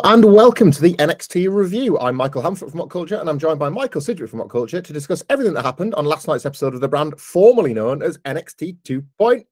And welcome to the NXT review. I'm Michael Hamflett from What Culture, and I'm joined by Michael Sidgwick from What Culture to discuss everything that happened on last night's episode of the brand, formerly known as NXT 2.0.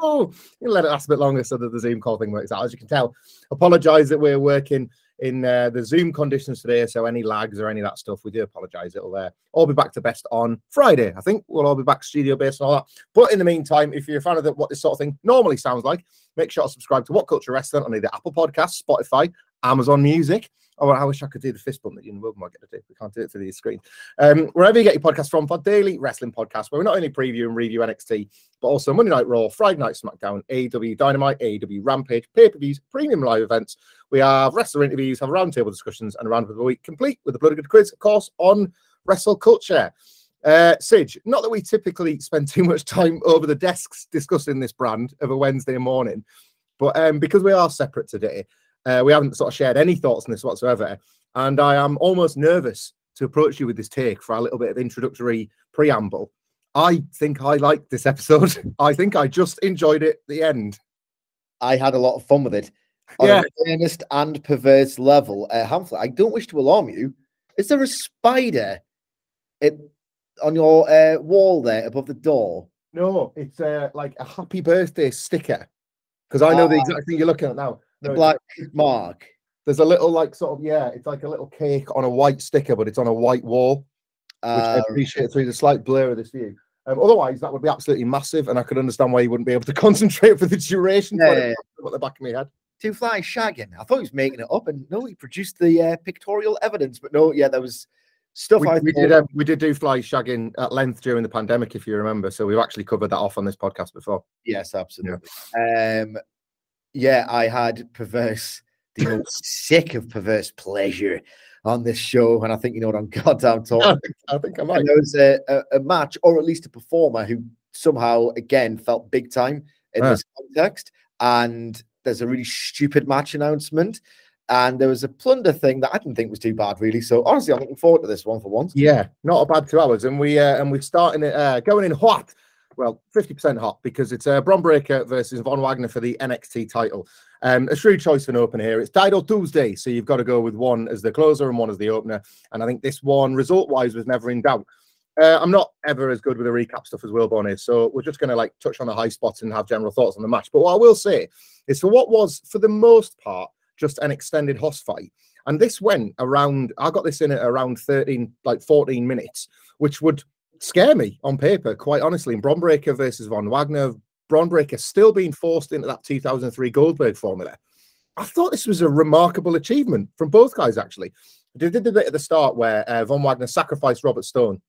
Oh, you let it last a bit longer so that the Zoom call thing works out. As you can tell, apologise that we're working in uh, the Zoom conditions today, so any lags or any of that stuff, we do apologise. It'll uh, all be back to best on Friday. I think we'll all be back studio based and all that. But in the meantime, if you're a fan of the, what this sort of thing normally sounds like, make sure to subscribe to What Culture Wrestling on either Apple Podcasts, Spotify, Amazon Music. Oh, I wish I could do the fist bump that you and Will might get to do. We can't do it through the screen. Um, wherever you get your podcast from, for daily wrestling podcast, where we not only preview and review NXT, but also Monday Night Raw, Friday Night SmackDown, AEW Dynamite, AEW Rampage, pay per views, premium live events. We have wrestler interviews, have roundtable discussions, and a round of the week complete with the Bloody Good quiz, of course, on Wrestle Culture. Uh, Sige, not that we typically spend too much time over the desks discussing this brand of a Wednesday morning, but um, because we are separate today, uh, we haven't sort of shared any thoughts on this whatsoever. And I am almost nervous to approach you with this take for a little bit of introductory preamble. I think I liked this episode. I think I just enjoyed it. The end. I had a lot of fun with it. On Yeah. an earnest and perverse level. Uh, Hamflett, I don't wish to alarm you. Is there a spider it, on your uh, wall there above the door? No, it's uh, like a happy birthday sticker because I know the Ah. exact thing you're looking at now. The No, black mark. There's a little like sort of yeah, it's like a little cake on a white sticker, but it's on a white wall. which I Uh, appreciate through the slight blur of this view. Um, otherwise, that would be absolutely massive, and I could understand why you wouldn't be able to concentrate for the duration. Yeah, yeah, it at the back of my head. two flies shagging. I thought he was making it up, and no, he produced the uh, pictorial evidence. But no, yeah, there was stuff We, I we did um, we did do fly shagging at length during the pandemic, if you remember. So we've actually covered that off on this podcast before. Yes, absolutely. Um, yeah, I had perverse, the sick of perverse pleasure on this show, and I think you know what I'm goddamn talking. I think I might. And there was a, a, a match, or at least a performer who somehow again felt big time in Ah. this context. And there's a really stupid match announcement, and there was a plunder thing that I didn't think was too bad, really. So honestly, I'm looking forward to this one for once. Yeah, not a bad two hours, and we uh, and we're starting it uh, going in hot. Well, fifty percent hot because it's uh, Bron Breakker versus Von Wagner for the NXT title. Um, a shrewd choice for an opener here. It's Title Tuesday, so you've got to go with one as the closer and one as the opener. And I think this one, result-wise, was never in doubt. Uh, I'm not ever as good with the recap stuff as Wilborn is, so we're just going to like touch on the high spots and have general thoughts on the match. But what I will say is, for what was for the most part just an extended hoss fight, and this went around. I got this in at around 13, like 14 minutes, which would scare me on paper, quite honestly. And Bron Breakker versus Von Wagner, Bron Breakker still being forced into that 2003 Goldberg formula. I thought this was a remarkable achievement from both guys, actually. They did the bit at the start where uh, Von Wagner sacrificed Robert Stone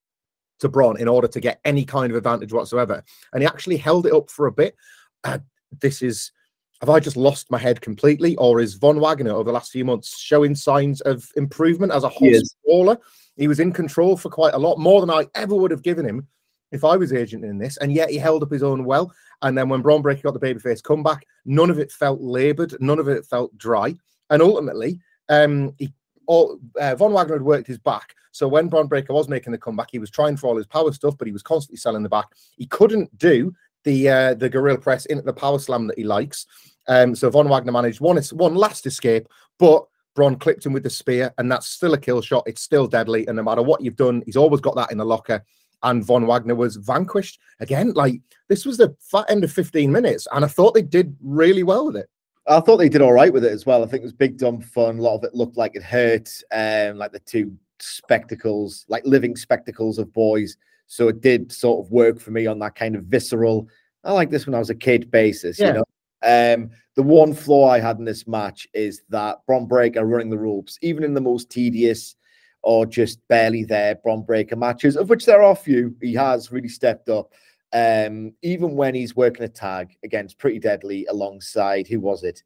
to Bron in order to get any kind of advantage whatsoever. And he actually held it up for a bit. Uh, this is, have I just lost my head completely? Or is Von Wagner over the last few months showing signs of improvement as a whole is. brawler? He was in control for quite a lot, more than I ever would have given him if I was agent in this. And yet he held up his own well. And then when Bron Breakker got the babyface comeback, none of it felt laboured, none of it felt dry. And ultimately, um, he all uh, Von Wagner had worked his back. So when Bron Breakker was making the comeback, he was trying for all his power stuff, but he was constantly selling the back. He couldn't do the uh, the gorilla press into the power slam that he likes. Um, so Von Wagner managed one one last escape, but Bron clipped him with the spear, and that's still a kill shot. It's still deadly, and no matter what you've done, he's always got that in the locker. and Von Wagner was vanquished again. Like this was the fat end of 15 minutes, and I thought they did really well with it. I thought they did all right with it as well. I think it was big, dumb fun. A lot of it looked like it hurt, um, like the two spectacles, like living spectacles of boys. So it did sort of work for me on that kind of visceral. I like this when I was a kid basis, Yeah. you know. Um, the one flaw I had in this match is that Bron Breakker running the ropes, even in the most tedious or just barely there Bron Breakker matches, of which there are a few, he has really stepped up. Um, even when he's working a tag against Pretty Deadly alongside, who was it?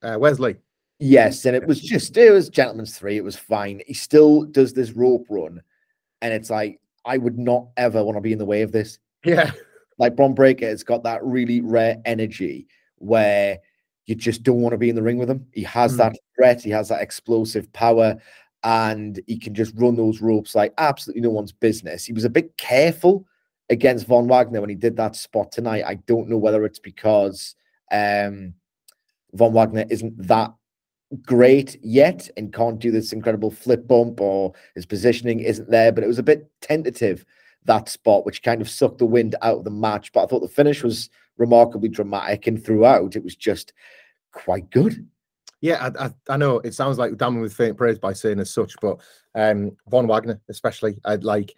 Uh, Wesley, Yes, and it was just it was gentleman's three. It was fine. He still does this rope run, and it's like I would not ever want to be in the way of this. yeah, Like Bron Breakker has got that really rare energy where you just don't want to be in the ring with him. He has Mm. that threat. He has that explosive power, and he can just run those ropes like absolutely no one's business. He was a bit careful against Von Wagner when he did that spot tonight. I don't know whether it's because um, Von Wagner isn't that great yet and can't do this incredible flip bump or his positioning isn't there, but it was a bit tentative that spot, which kind of sucked the wind out of the match. But I thought the finish was remarkably dramatic, and throughout it was just quite good. yeah. I, I, I know it sounds like damning with faint praise by saying as such, but um, Von Wagner, especially, I'd like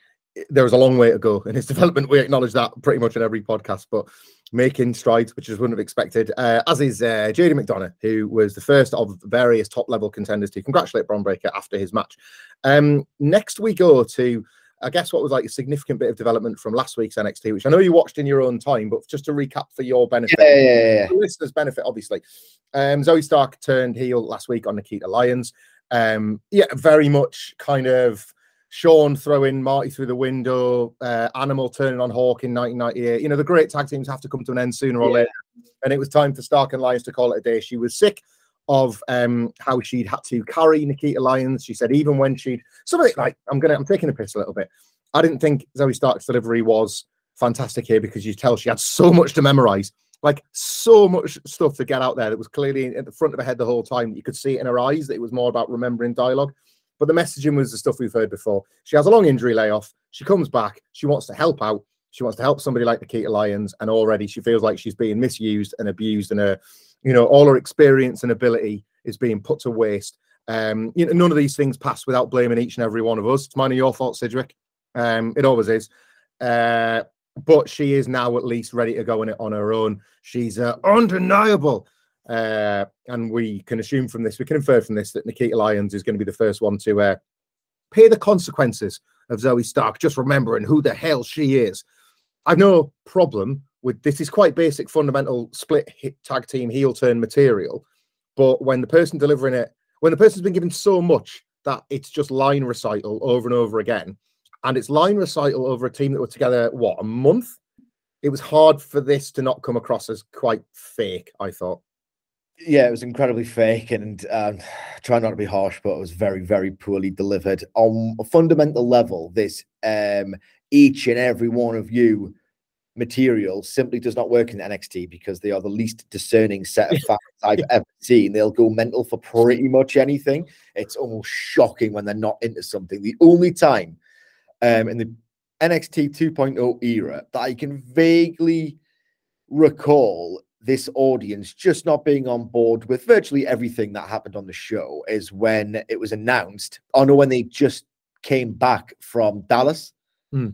there was a long way to go in his development. We acknowledge that pretty much in every podcast, but making strides, which is wouldn't have expected. Uh, as is uh, JD McDonagh, who was the first of various top level contenders to congratulate Bron Breakker after his match. Um, next we go to, I guess, what was like a significant bit of development from last week's NXT, which I know you watched in your own time, but just to recap for your benefit, Yeah, yeah, yeah. listeners' benefit, obviously. Um, Zoey Stark turned heel last week on Nikita Lyons. Um, yeah, very much kind of Sean throwing Marty through the window, uh, Animal turning on Hawk in 1998. You know, the great tag teams have to come to an end sooner or later. And it was time for Stark and Lyons to call it a day. She was sick of um, how she'd had to carry Nikita Lyons. She said even when she'd something like I'm gonna I'm taking a piss a little bit. I didn't think Zoey Stark's delivery was fantastic here because you tell she had so much to memorize, like so much stuff to get out there that was clearly at the front of her head the whole time. You could see it in her eyes that it was more about remembering dialogue. But the messaging was the stuff we've heard before. She has a long injury layoff. She comes back. She wants to help out. She wants to help somebody like Nikita Lyons, and already she feels like she's being misused and abused, and her, you know, all her experience and ability is being put to waste. Um, you know, none of these things pass without blaming each and every one of us. It's mine or your fault, Cedric. Um, it always is. Uh, but she is now at least ready to go on it on her own. She's uh, undeniable. Uh, and we can assume from this, we can infer from this that Nikita Lyons is going to be the first one to uh, pay the consequences of Zoey Stark, just remembering who the hell she is. I've no problem with this, is quite basic, fundamental split tag team heel turn material. But when the person delivering it, when the person's been given so much that it's just line recital over and over again, and it's line recital over a team that were together, what, a month? It was hard for this to not come across as quite fake, I thought. Yeah, it was incredibly fake, and um, try not to be harsh, but it was very, very poorly delivered on a fundamental level. This um, each and every one of you material simply does not work in NXT because they are the least discerning set of fans I've ever seen. They'll go mental for pretty much anything. It's almost shocking when they're not into something. The only time um, in the NXT 2.0 era that I can vaguely recall this audience just not being on board with virtually everything that happened on the show is when it was announced. Oh no, when they just came back from Dallas, Hmm.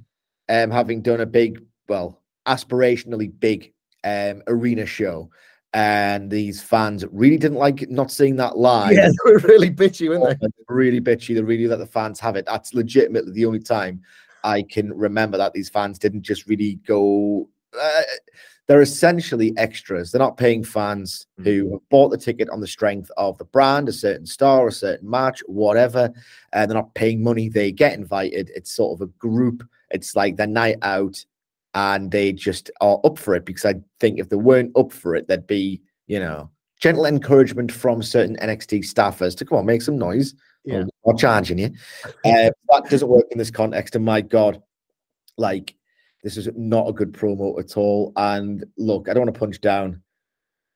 um, having done a big, well, aspirationally big um, arena show. And these fans really didn't like not seeing that live. Yeah, they were really bitchy, weren't they? They're really bitchy. They really let the fans have it. That's legitimately the only time I can remember that these fans didn't just really go. Uh, they're essentially extras. They're not paying fans Mm. who have bought the ticket on the strength of the brand, a certain star, a certain match, whatever. And they're not paying money. They get invited. It's sort of a group. It's like their night out, and they just are up for it. Because I think if they weren't up for it, there'd be, you know, gentle encouragement from certain NXT staffers to come on, make some noise. Yeah. Not charging you. Uh, that doesn't work in this context. And my God, like, this is not a good promo at all. And look, I don't want to punch down,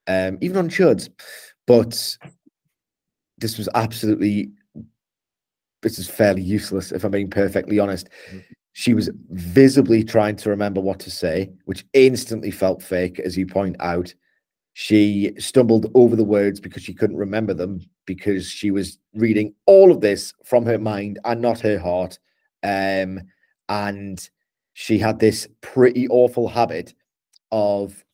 um, even on Chuds, but this was absolutely, this is fairly useless, if I'm being perfectly honest. Mhm. She was visibly trying to remember what to say, which instantly felt fake, as you point out. She stumbled over the words because she couldn't remember them because she was reading all of this from her mind and not her heart. Um, and she had this pretty awful habit of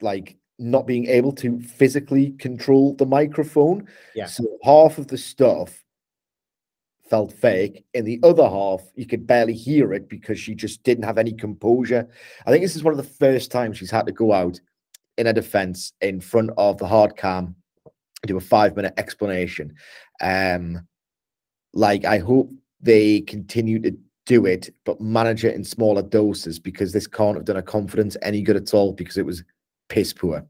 like not being able to physically control the microphone. Yeah. So half of the stuff felt fake. In the other half, you could barely hear it because she just didn't have any composure. I think this is one of the first times she's had to go out in a defense in front of the hard cam do a five minute explanation. Um, like I hope they continue to do it, but manage it in smaller doses because this can't have done a confidence any good at all because it was piss poor.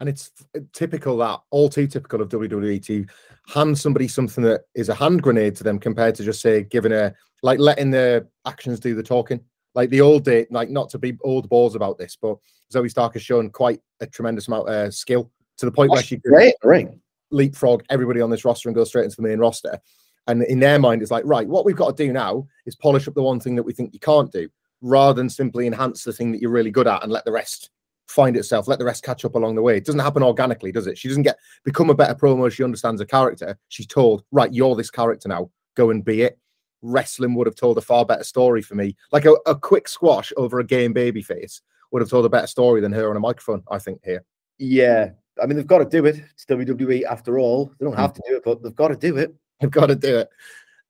And it's uh, typical that all too typical of WWE to hand somebody something that is a hand grenade to them compared to just say giving a like letting the actions do the talking. Like the old day, like not to be old balls about this, but Zoey Stark has shown quite a tremendous amount of uh, skill to the point where she great ring leapfrog everybody on this roster and go straight into the main roster. And in their mind, it's like, right, what we've got to do now is polish up the one thing that we think you can't do, rather than simply enhance the thing that you're really good at and let the rest find itself, let the rest catch up along the way. It doesn't happen organically, does it? She doesn't get become a better promo. She understands a character. She's told, right, you're this character now. Go and be it. Wrestling would have told a far better story for me. Like a, a quick squash over a game baby face would have told a better story than her on a microphone, I think, here. Yeah. I mean, they've got to do it. It's WWE after all. They don't have hmm. to do it, but they've got to do it. They've got to do it.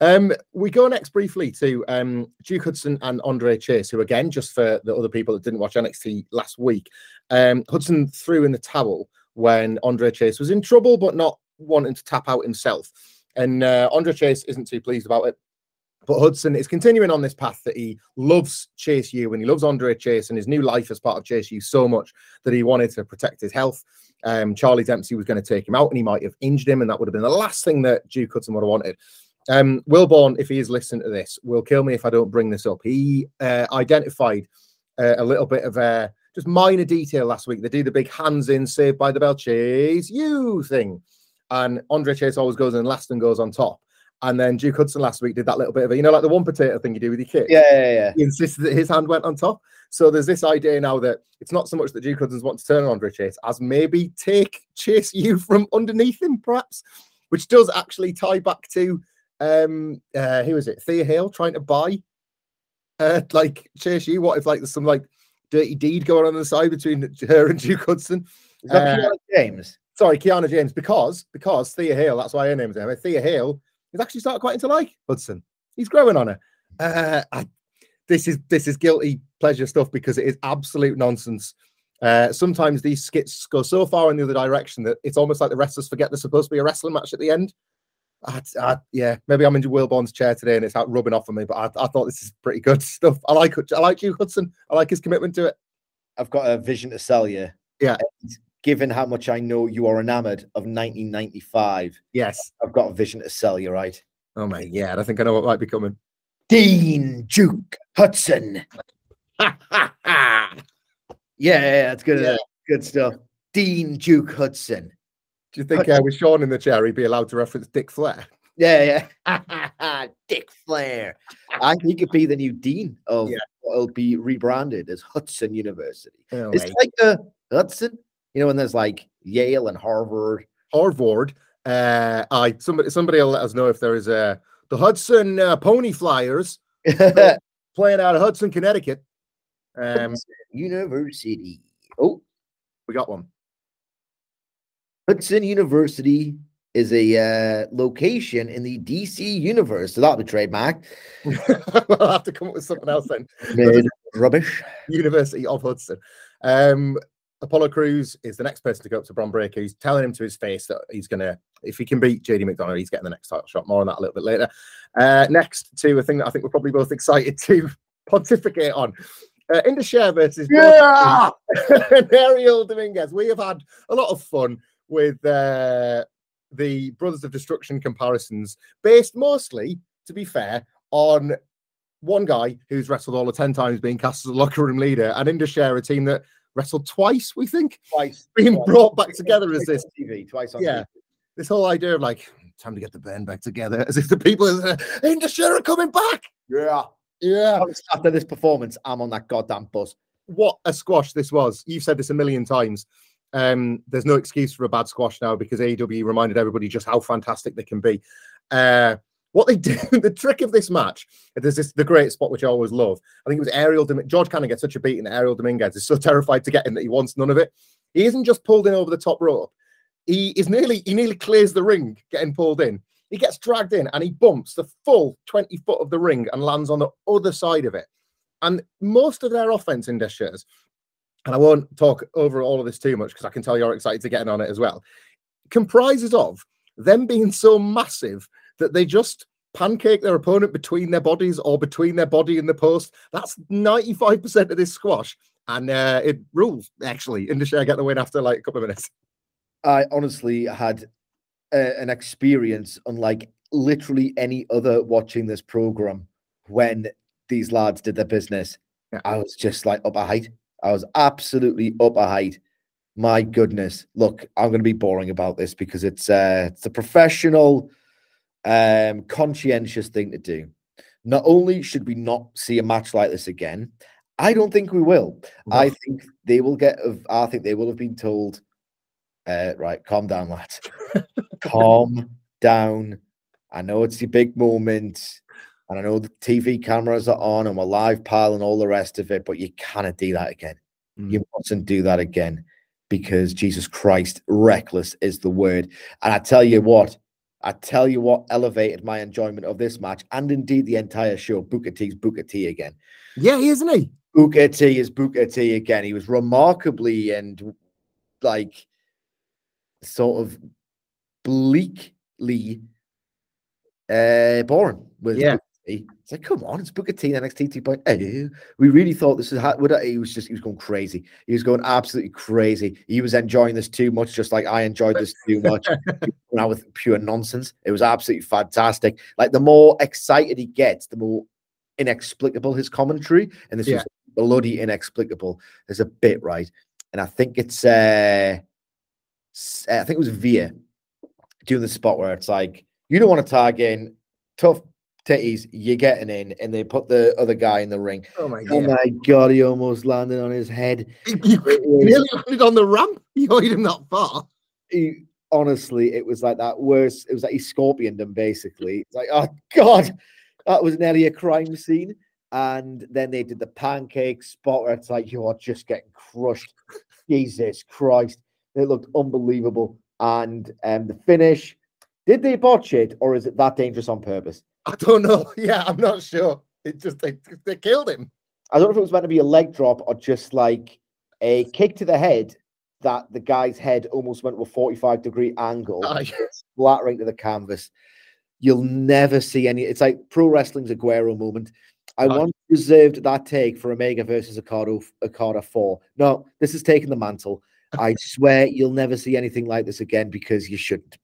Um, we go next briefly to um, Duke Hudson and Andre Chase, who again, just for the other people that didn't watch NXT last week, um, Hudson threw in the towel when Andre Chase was in trouble, but not wanting to tap out himself. And uh, Andre Chase isn't too pleased about it. But Hudson is continuing on this path that he loves Chase U and he loves Andre Chase and his new life as part of Chase U so much that he wanted to protect his health. Um, Charlie Dempsey was going to take him out and he might have injured him, and that would have been the last thing that Duke Hudson would have wanted. Um, Wilborn, if he is listening to this, will kill me if I don't bring this up. He uh, identified uh, a little bit of a just minor detail last week. They do the big hands in, saved by the bell, Chase U thing. And Andre Chase always goes in last and goes on top. And then Duke Hudson last week did that little bit of a, you know, like the one potato thing you do with your kick. Yeah, yeah, yeah. He insisted that his hand went on top. So there's this idea now that it's not so much that Duke Hudson's want to turn on Andre Chase as maybe take Chase you from underneath him, perhaps, which does actually tie back to um uh who is it? Thea Hale trying to buy uh like Chase U What if like there's some like dirty deed going on, on the side between her and Duke Hudson? Uh, James? Sorry, Kiana James, because because Thea Hale, that's why her name's there. Thea Hale is actually started quite into like Hudson. He's growing on her. Uh, I, this is this is guilty pleasure stuff because it is absolute nonsense. Uh, sometimes these skits go so far in the other direction that it's almost like the wrestlers forget there's supposed to be a wrestling match at the end. I, I, yeah, maybe I'm in Wilborn's chair today and it's out rubbing off on me, but I, I thought this is pretty good stuff. I like I like you, Hudson. I like his commitment to it. I've got a vision to sell you. Yeah. And given how much I know you are enamored of 1995, Yes. I've got a vision to sell you, right? Oh my yeah, I think I know what might be coming. Dean Duke Hudson. Yeah, yeah, yeah, that's good. Yeah. Good stuff. Dean Duke Hudson. Do you think uh, with Sean in the chair, he'd be allowed to reference Dick Flair? Yeah, yeah. Dick Flair. I think he could be the new dean of Yeah. what'll be rebranded as Hudson University. Oh, it's like the Hudson, you know, when there's like Yale and Harvard. Harvard. Uh, I somebody somebody will let us know if there is a the Hudson uh, Pony Flyers playing out of Hudson, Connecticut. Um, University. Oh, we got one. Hudson University is a uh, location in the DC universe. So that'll be trademarked. we'll have to come up with something else then. Made rubbish. University of Hudson. Um, Apollo Crews is the next person to go up to Bron Breakker. He's telling him to his face that he's gonna, if he can beat JD McDonagh, he's getting the next title shot. More on that a little bit later. Uh, next to a thing that I think we're probably both excited to pontificate on. Uh, Indus versus Yeah! Ariel Dominguez. We have had a lot of fun with uh, the Brothers of Destruction comparisons, based mostly, to be fair, on one guy who's wrestled all the 10 times being cast as a locker room leader, and Indus a team that wrestled twice, we think, Twice. being twice. brought back together as this. TV. Twice on Yeah. TV. This whole idea of like, time to get the band back together, as if the people in Indus are coming back. Yeah. Yeah. After this performance, I'm on that goddamn bus. What a squash this was. You've said this a million times. Um, there's no excuse for a bad squash now because AEW reminded everybody just how fantastic they can be. Uh, what they did, the trick of this match, there's this the great spot which I always love. I think it was Ariel Dominguez. George Cannon gets such a beating that Ariel Dominguez is so terrified to get in that he wants none of it. He isn't just pulled in over the top rope. He is nearly he nearly clears the ring getting pulled in. He gets dragged in and he bumps the full 20 foot of the ring and lands on the other side of it. And most of their offense in this shows, and I won't talk over all of this too much because I can tell you're excited to get in on it as well, comprises of them being so massive that they just pancake their opponent between their bodies or between their body and the post. That's 95% of this squash. And uh, it rules, actually. Indus get the win after like a couple of minutes. I honestly had a, an experience unlike literally any other watching this program when these lads did their business. Yeah. I was just like up a height. I was absolutely up a height. My goodness. Look, I'm going to be boring about this because it's uh, it's a professional, um, conscientious thing to do. Not only should we not see a match like this again, I don't think we will. No. I think they will get. I think they will have been told, uh, right, calm down, lads. calm down. I know it's the big moment, and I know the TV cameras are on and we're live piling all the rest of it, but you cannot do that again. Mm. You mustn't do that again because Jesus Christ, reckless is the word. And I tell you what, I tell you what elevated my enjoyment of this match and indeed the entire show. Booker T's Booker T again. Yeah, he isn't he? Booker T is Booker T again. He was remarkably and like sort of bleakly uh boring with Yeah. It's like, come on, it's Booker T NXT 2.0. We really thought this was how would he was just he was going crazy. He was going absolutely crazy. He was enjoying this too much, just like I enjoyed this too much. now with pure nonsense. It was absolutely fantastic. Like the more excited he gets, the more inexplicable his commentary, and this Yeah. was bloody inexplicable. There's a bit right, and I think it's uh, I think it was Via doing the spot where it's like you don't want to tag in tough titties, you're getting in, and they put the other guy in the ring. Oh my god. Oh god. my god, he almost landed on his head. You nearly landed on the ramp. You got him that far. he, honestly, it was like that worse. It was like he scorpioned him basically. It's like, oh god, that was nearly a crime scene. And then they did the pancake spot where it's like you are just getting crushed. Jesus Christ, it looked unbelievable. And um, the finish, did they botch it, or is it that dangerous on purpose? I don't know. Yeah, I'm not sure. It just they, they killed him. I don't know if it was meant to be a leg drop or just like a kick to the head that the guy's head almost went to a 45 degree angle. Aye. flattering to the canvas. You'll never see any. It's like pro wrestling's Aguero moment. I Aye. once reserved that take for Omega versus Okada, Okada 4. No, this is taking the mantle. I swear you'll never see anything like this again because you shouldn't.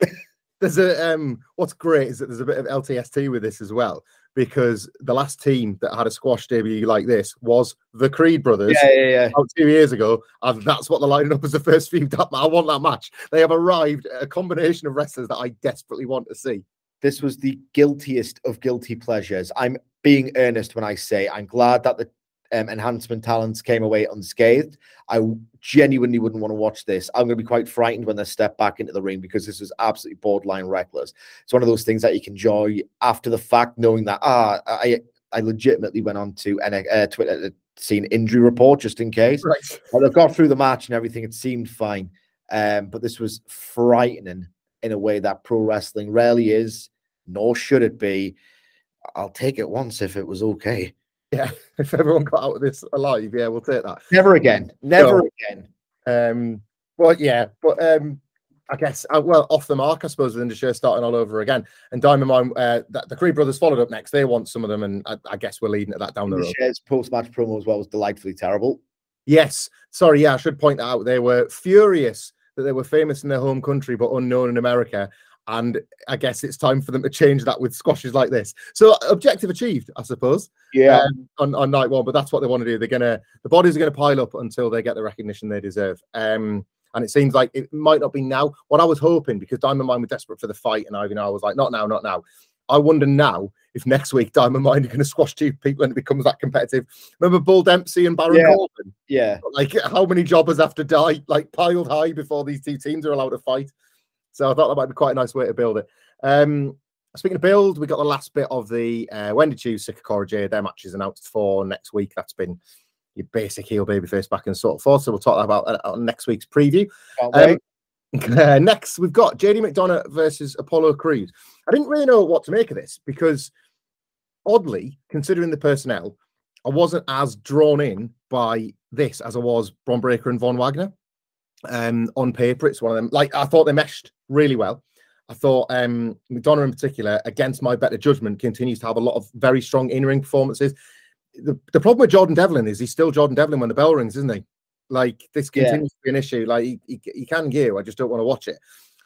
There's a um. What's great is that there's a bit of LTST with this as well because the last team that had a squash debut like this was the Creed brothers. yeah, yeah. About two years ago, and that's what they're lining up as the first feud. That I want that match. They have arrived at a combination of wrestlers that I desperately want to see. This was the guiltiest of guilty pleasures. I'm being earnest when I say I'm glad that the um, enhancement talents came away unscathed. I genuinely wouldn't want to watch this. I'm going to be quite frightened when they step back into the ring because this was absolutely borderline reckless. It's one of those things that you can enjoy after the fact, knowing that ah, I I legitimately went on to N- uh, Twitter to see an injury report just in case. Right. Well, they've got through the match and everything. It seemed fine, um, but this was frightening in a way that pro wrestling rarely is, nor should it be. I'll take it once if it was okay. Yeah. If everyone got out of this alive, yeah, we'll take that. Never again. Never No. again. Um, well, yeah, but um, I guess uh, well off the mark, I suppose, with Indus starting all over again. And Diamond Mine, uh, that the Creed brothers followed up next. They want some of them, and I, I guess we're leading at that down the road. Shares post match promo as well was delightfully terrible. Yes, sorry, yeah, I should point that out. They were furious that they were famous in their home country but unknown in America. And I guess it's time for them to change that with squashes like this. So objective achieved, I suppose. Yeah. um, on, on night one, but that's what they want to do. They're gonna the bodies are gonna pile up until they get the recognition they deserve. Um, and it seems like it might not be now. What I was hoping, because Diamond Mine were desperate for the fight, and Ivan I was like, not now, not now. I wonder now if next week Diamond Mine are going to squash two people and it becomes that competitive. Remember Bull Dempsey and Baron Yeah. Corbin? Yeah. Like how many jobbers have to die, like piled high before these two teams are allowed to fight? So I thought that might be quite a nice way to build it. Um, speaking of build, we got the last bit of the uh, Wendy Choo, Sikakora J, their matches announced for next week. That's been your basic heel babyface back and sort of forth. So we'll talk about that on next week's preview. Um, uh, next, we've got JD McDonagh versus Apollo Crews. I didn't really know what to make of this because, oddly, considering the personnel, I wasn't as drawn in by this as I was Bron Breakker and Von Wagner. Um, on paper, it's one of them. Like I thought they meshed really well. I thought um, McDonagh in particular, against my better judgment, continues to have a lot of very strong in-ring performances. The, the problem with Jordan Devlin is he's still Jordan Devlin when the bell rings, isn't he? Like this Yeah. continues to be an issue. Like he, he, he can give, I just don't want to watch it.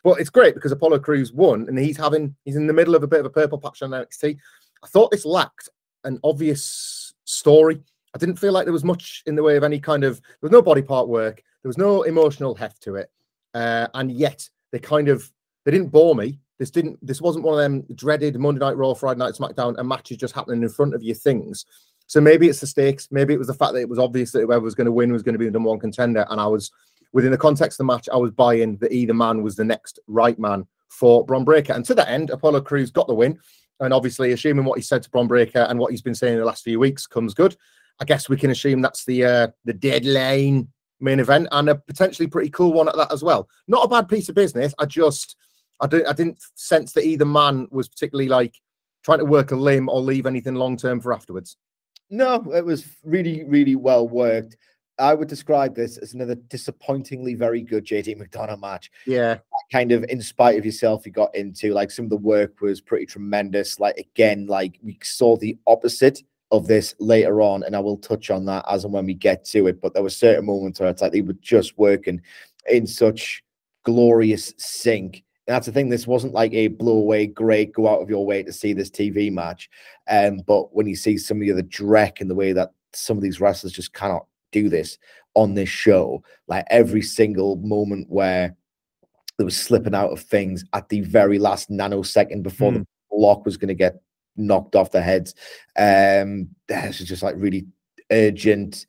But it's great because Apollo Crews won, and he's having he's in the middle of a bit of a purple patch on NXT. I thought this lacked an obvious story. I didn't feel like there was much in the way of any kind of there was no body part work, there was no emotional heft to it, uh, and yet they kind of they didn't bore me. This didn't. This wasn't one of them dreaded Monday Night Raw, Friday Night SmackDown, and matches just happening in front of you things. So maybe it's the stakes. Maybe it was the fact that it was obvious that whoever was going to win was going to be the number one contender, and I was within the context of the match, I was buying that either man was the next right man for Bron Breakker. And to that end, Apollo Crews got the win. And obviously, assuming what he said to Bron Breakker and what he's been saying in the last few weeks comes good, I guess we can assume that's the uh, the deadline main event and a potentially pretty cool one at that as well. Not a bad piece of business. I just I didn't I didn't sense that either man was particularly like trying to work a limb or leave anything long term for afterwards. No, it was really, really well worked. I would describe this as another disappointingly very good JD McDonagh match. Yeah, Kind of in spite of yourself, you got into like some of the work was pretty tremendous. Like again, like we saw the opposite of this later on, and I will touch on that as and when we get to it. But there were certain moments where it's like they were just working in such glorious sync. And that's the thing. This wasn't like a blow away, great, go out of your way to see this TV match. Um, but when you see some of the other dreck and the way that some of these wrestlers just cannot do this on this show, like every single moment where there was slipping out of things at the very last nanosecond before the block was going to get knocked off their heads. Um, this is just like really urgent,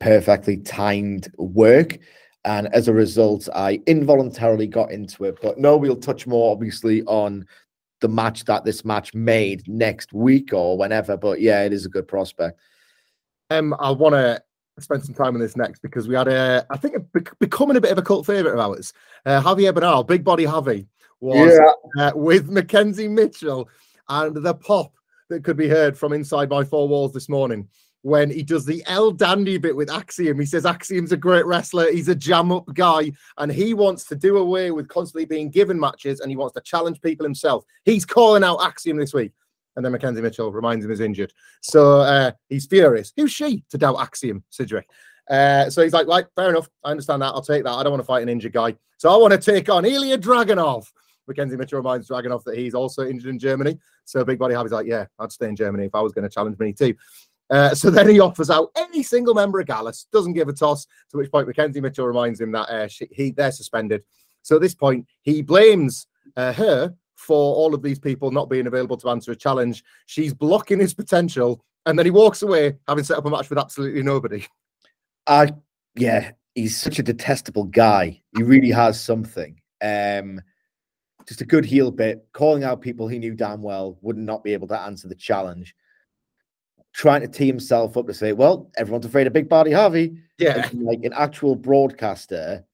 perfectly timed work. And as a result, I involuntarily got into it. But no, we'll touch more obviously on the match that this match made next week or whenever. But yeah, it is a good prospect. Um, I want to spend some time on this next because we had a, I think, a, becoming a bit of a cult favorite of ours. Uh, Javier Bernal, Big Body Javi, was uh, with McKenzie Mitchell and the pop that could be heard from inside my four walls this morning when he does the El Dandy bit with Axiom. He says Axiom's a great wrestler, he's a jam up guy, and he wants to do away with constantly being given matches and he wants to challenge people himself. He's calling out Axiom this week. And then McKenzie Mitchell reminds him he's injured. So uh, he's furious. Who's she to doubt Axiom, Sidrick? Uh, so he's like, right, fair enough. I understand that. I'll take that. I don't want to fight an injured guy. So I want to take on Ilja Dragunov. McKenzie Mitchell reminds Dragunov that he's also injured in Germany. So Big Body Javi's like, yeah, I'd stay in Germany if I was going to challenge me too. Uh, so then he offers out any single member of Gallus, doesn't give a toss, to which point McKenzie Mitchell reminds him that uh, she, he they're suspended. So at this point, he blames uh, her for all of these people not being available to answer a challenge. She's blocking his potential, and then he walks away, having set up a match with absolutely nobody. I yeah, he's such a detestable guy. He really has something. Um, just a good heel bit, calling out people he knew damn well would not be able to answer the challenge. Trying to tee himself up to say, "Well, everyone's afraid of Big Body Javi." Yeah, like an actual broadcaster.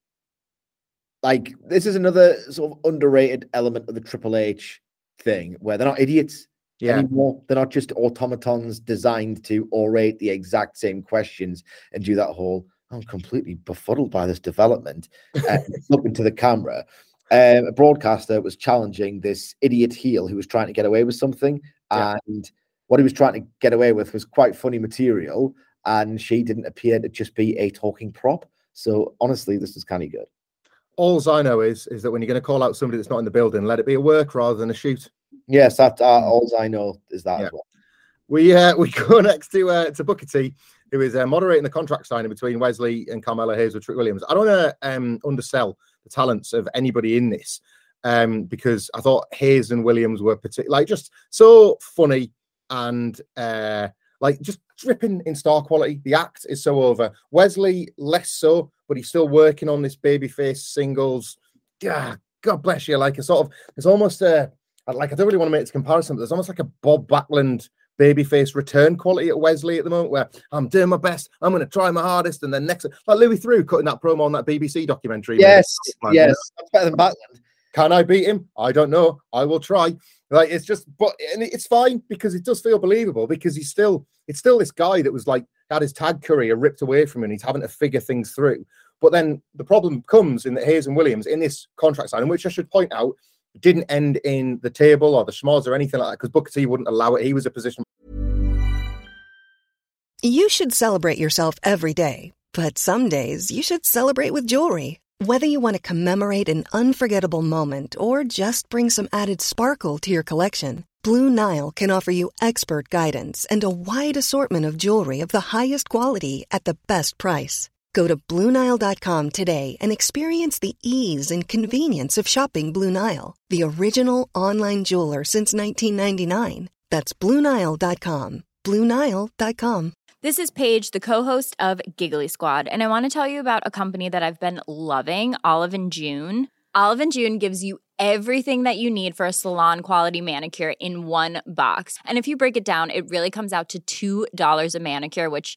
Like this is another sort of underrated element of the Triple H thing, where they're not idiots yeah, anymore. They're not just automatons designed to orate the exact same questions and do that whole. I'm completely befuddled by this development. Uh, look into the camera. Um, a broadcaster was challenging this idiot heel who was trying to get away with something, Yeah. and what he was trying to get away with was quite funny material. And she didn't appear to just be a talking prop. So honestly, this is kind of good. all I know is is that when you're going to call out somebody that's not in the building, let it be a work rather than a shoot. Yes, that uh, all I know is that Yeah. as well. We uh, we go next to uh, to Booker T, who is uh, moderating the contract signing between Wesley and Carmelo Hayes with Trick Williams. I don't want to um, undersell the talents of anybody in this, um, because I thought Hayes and Williams were particular, like just so funny and uh, like just dripping in star quality. The act is so over. Wesley less so, but he's still working on this babyface singles. Yeah, God bless you. Like a sort of, it's almost a like I don't really want to make this comparison, but there's almost like a Bob Backlund babyface return quality at Wesley at the moment, where I'm doing my best, I'm going to try my hardest, and then next, like Louis Theroux cutting that promo on that BBC documentary. Yes, yes, that's better than Backlund. Can I beat him? I don't know. I will try. Like it's just, but and it's fine because it does feel believable because he's still, it's still this guy that was like had his tag career ripped away from him. And he's having to figure things through. But then the problem comes in that Hayes and Williams in this contract signing, which I should point out didn't end in the table or the schmoz or anything like that because Booker T wouldn't allow it. He was a position. You should celebrate yourself every day, but some days you should celebrate with jewelry. Whether you want to commemorate an unforgettable moment or just bring some added sparkle to your collection, Blue Nile can offer you expert guidance and a wide assortment of jewelry of the highest quality at the best price. Go to BlueNile.com today and experience the ease and convenience of shopping Blue Nile, the original online jeweler since 1999. That's BlueNile.com. BlueNile.com. This is Paige, the co-host of Giggly Squad, and I want to tell you about a company that I've been loving, Olive and June. Olive and June gives you everything that you need for a salon quality manicure in one box. And if you break it down, it really comes out to $2 a manicure, which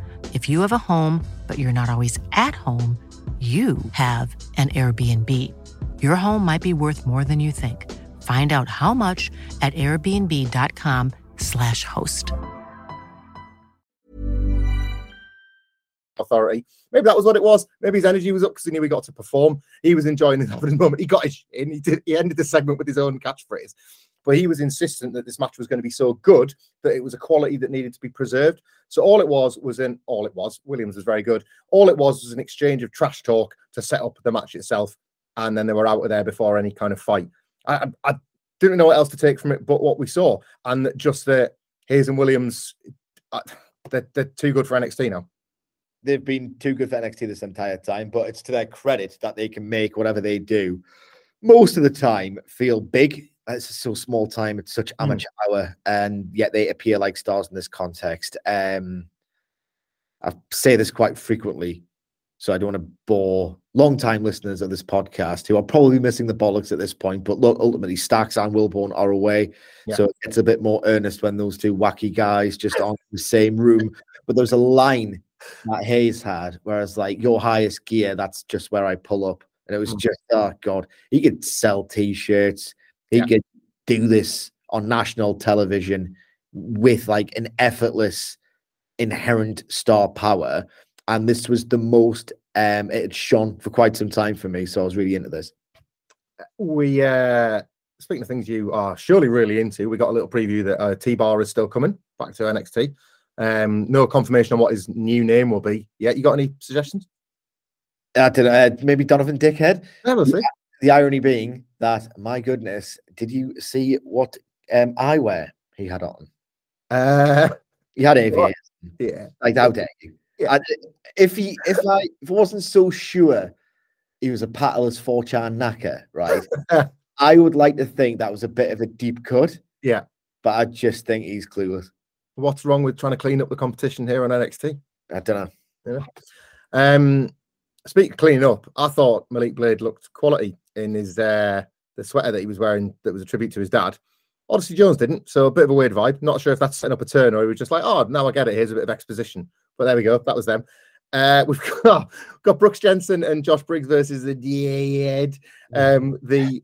If you have a home, but you're not always at home, you have an Airbnb. Your home might be worth more than you think. Find out how much at airbnb.com/slash host. authority. Maybe that was what it was. Maybe his energy was up because he knew he got to perform. He was enjoying his moment. He got his in. He did. He ended the segment with his own catchphrase. But he was insistent that this match was going to be so good that it was a quality that needed to be preserved. So all it was was an all it was. Williams was very good. All it was was an exchange of trash talk to set up the match itself, and then they were out of there before any kind of fight. I, I didn't know what else to take from it but what we saw, and just that Hayes and Williams, uh, they're, they're too good for NXT now they've been too good for NXT this entire time, but it's to their credit that they can make whatever they do most of the time feel big. It's so small time, it's such amateur mm. hour, and yet they appear like stars in this context. Um, I say this quite frequently, so I don't want to bore long-time listeners of this podcast who are probably missing the bollocks at this point. But look, ultimately, Stacks and Wilborn are away, yeah. so it's a bit more earnest when those two wacky guys just aren't in the same room. But there's a line that Hayes had, whereas like your highest gear, that's just where I pull up. And it was mm. just, oh God, he could sell t shirts. He yeah. could do this on national television with like an effortless, inherent star power. And this was the most um it had shone for quite some time for me. So I was really into this. We, uh, speaking of things you are surely really into, we got a little preview that uh, T Bar is still coming back to NXT. Um, no confirmation on what his new name will be. yet. you got any suggestions? I don't know. Uh, maybe Donovan Dickhead. Yeah, we'll the, the, irony being that, my goodness, did you see what um, eyewear he had on? Uh, he had aviators. Yeah. Like, how dare you? Yeah. I, if he, if I, if I wasn't so sure he was a patless 4chan knacker, right? I would like to think that was a bit of a deep cut. Yeah. But I just think he's clueless. What's wrong with trying to clean up the competition here on NXT? I don't know. Yeah. Um, speak of cleaning up, I thought Malik Blade looked quality in his uh the sweater that he was wearing that was a tribute to his dad. Odyssey Jones didn't, so a bit of a weird vibe. Not sure if that's setting up a turn or he was just like, oh, now I get it. Here's a bit of exposition. But there we go. That was them. Uh, we've got, got Brooks Jensen and Josh Briggs versus the Dead. Um, the,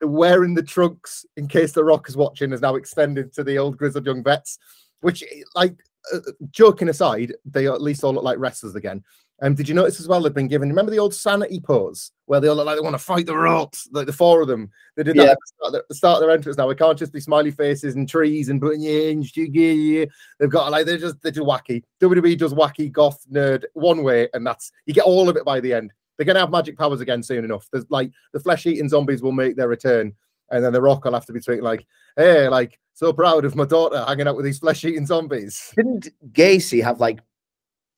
the wearing the trunks in case the Rock is watching is now extended to the old grizzled young vets, which, like, uh, joking aside, they at least all look like wrestlers again. Um, did you notice as well they've been given? Remember the old sanity pose where they all look like they want to fight the rocks, like the four of them. They did that Yeah. at the start, of their, the start of their entrance. Now we can't just be smiley faces and trees and putting you in. yeah. They've got like they're just they're just wacky. WWE does wacky goth nerd one way, and that's you get all of it by the end. They're gonna have magic powers again soon enough. There's like the flesh eating zombies will make their return, and then the Rock will have to be tweeting like, "Hey, like so proud of my daughter hanging out with these flesh eating zombies." Didn't Gacy have like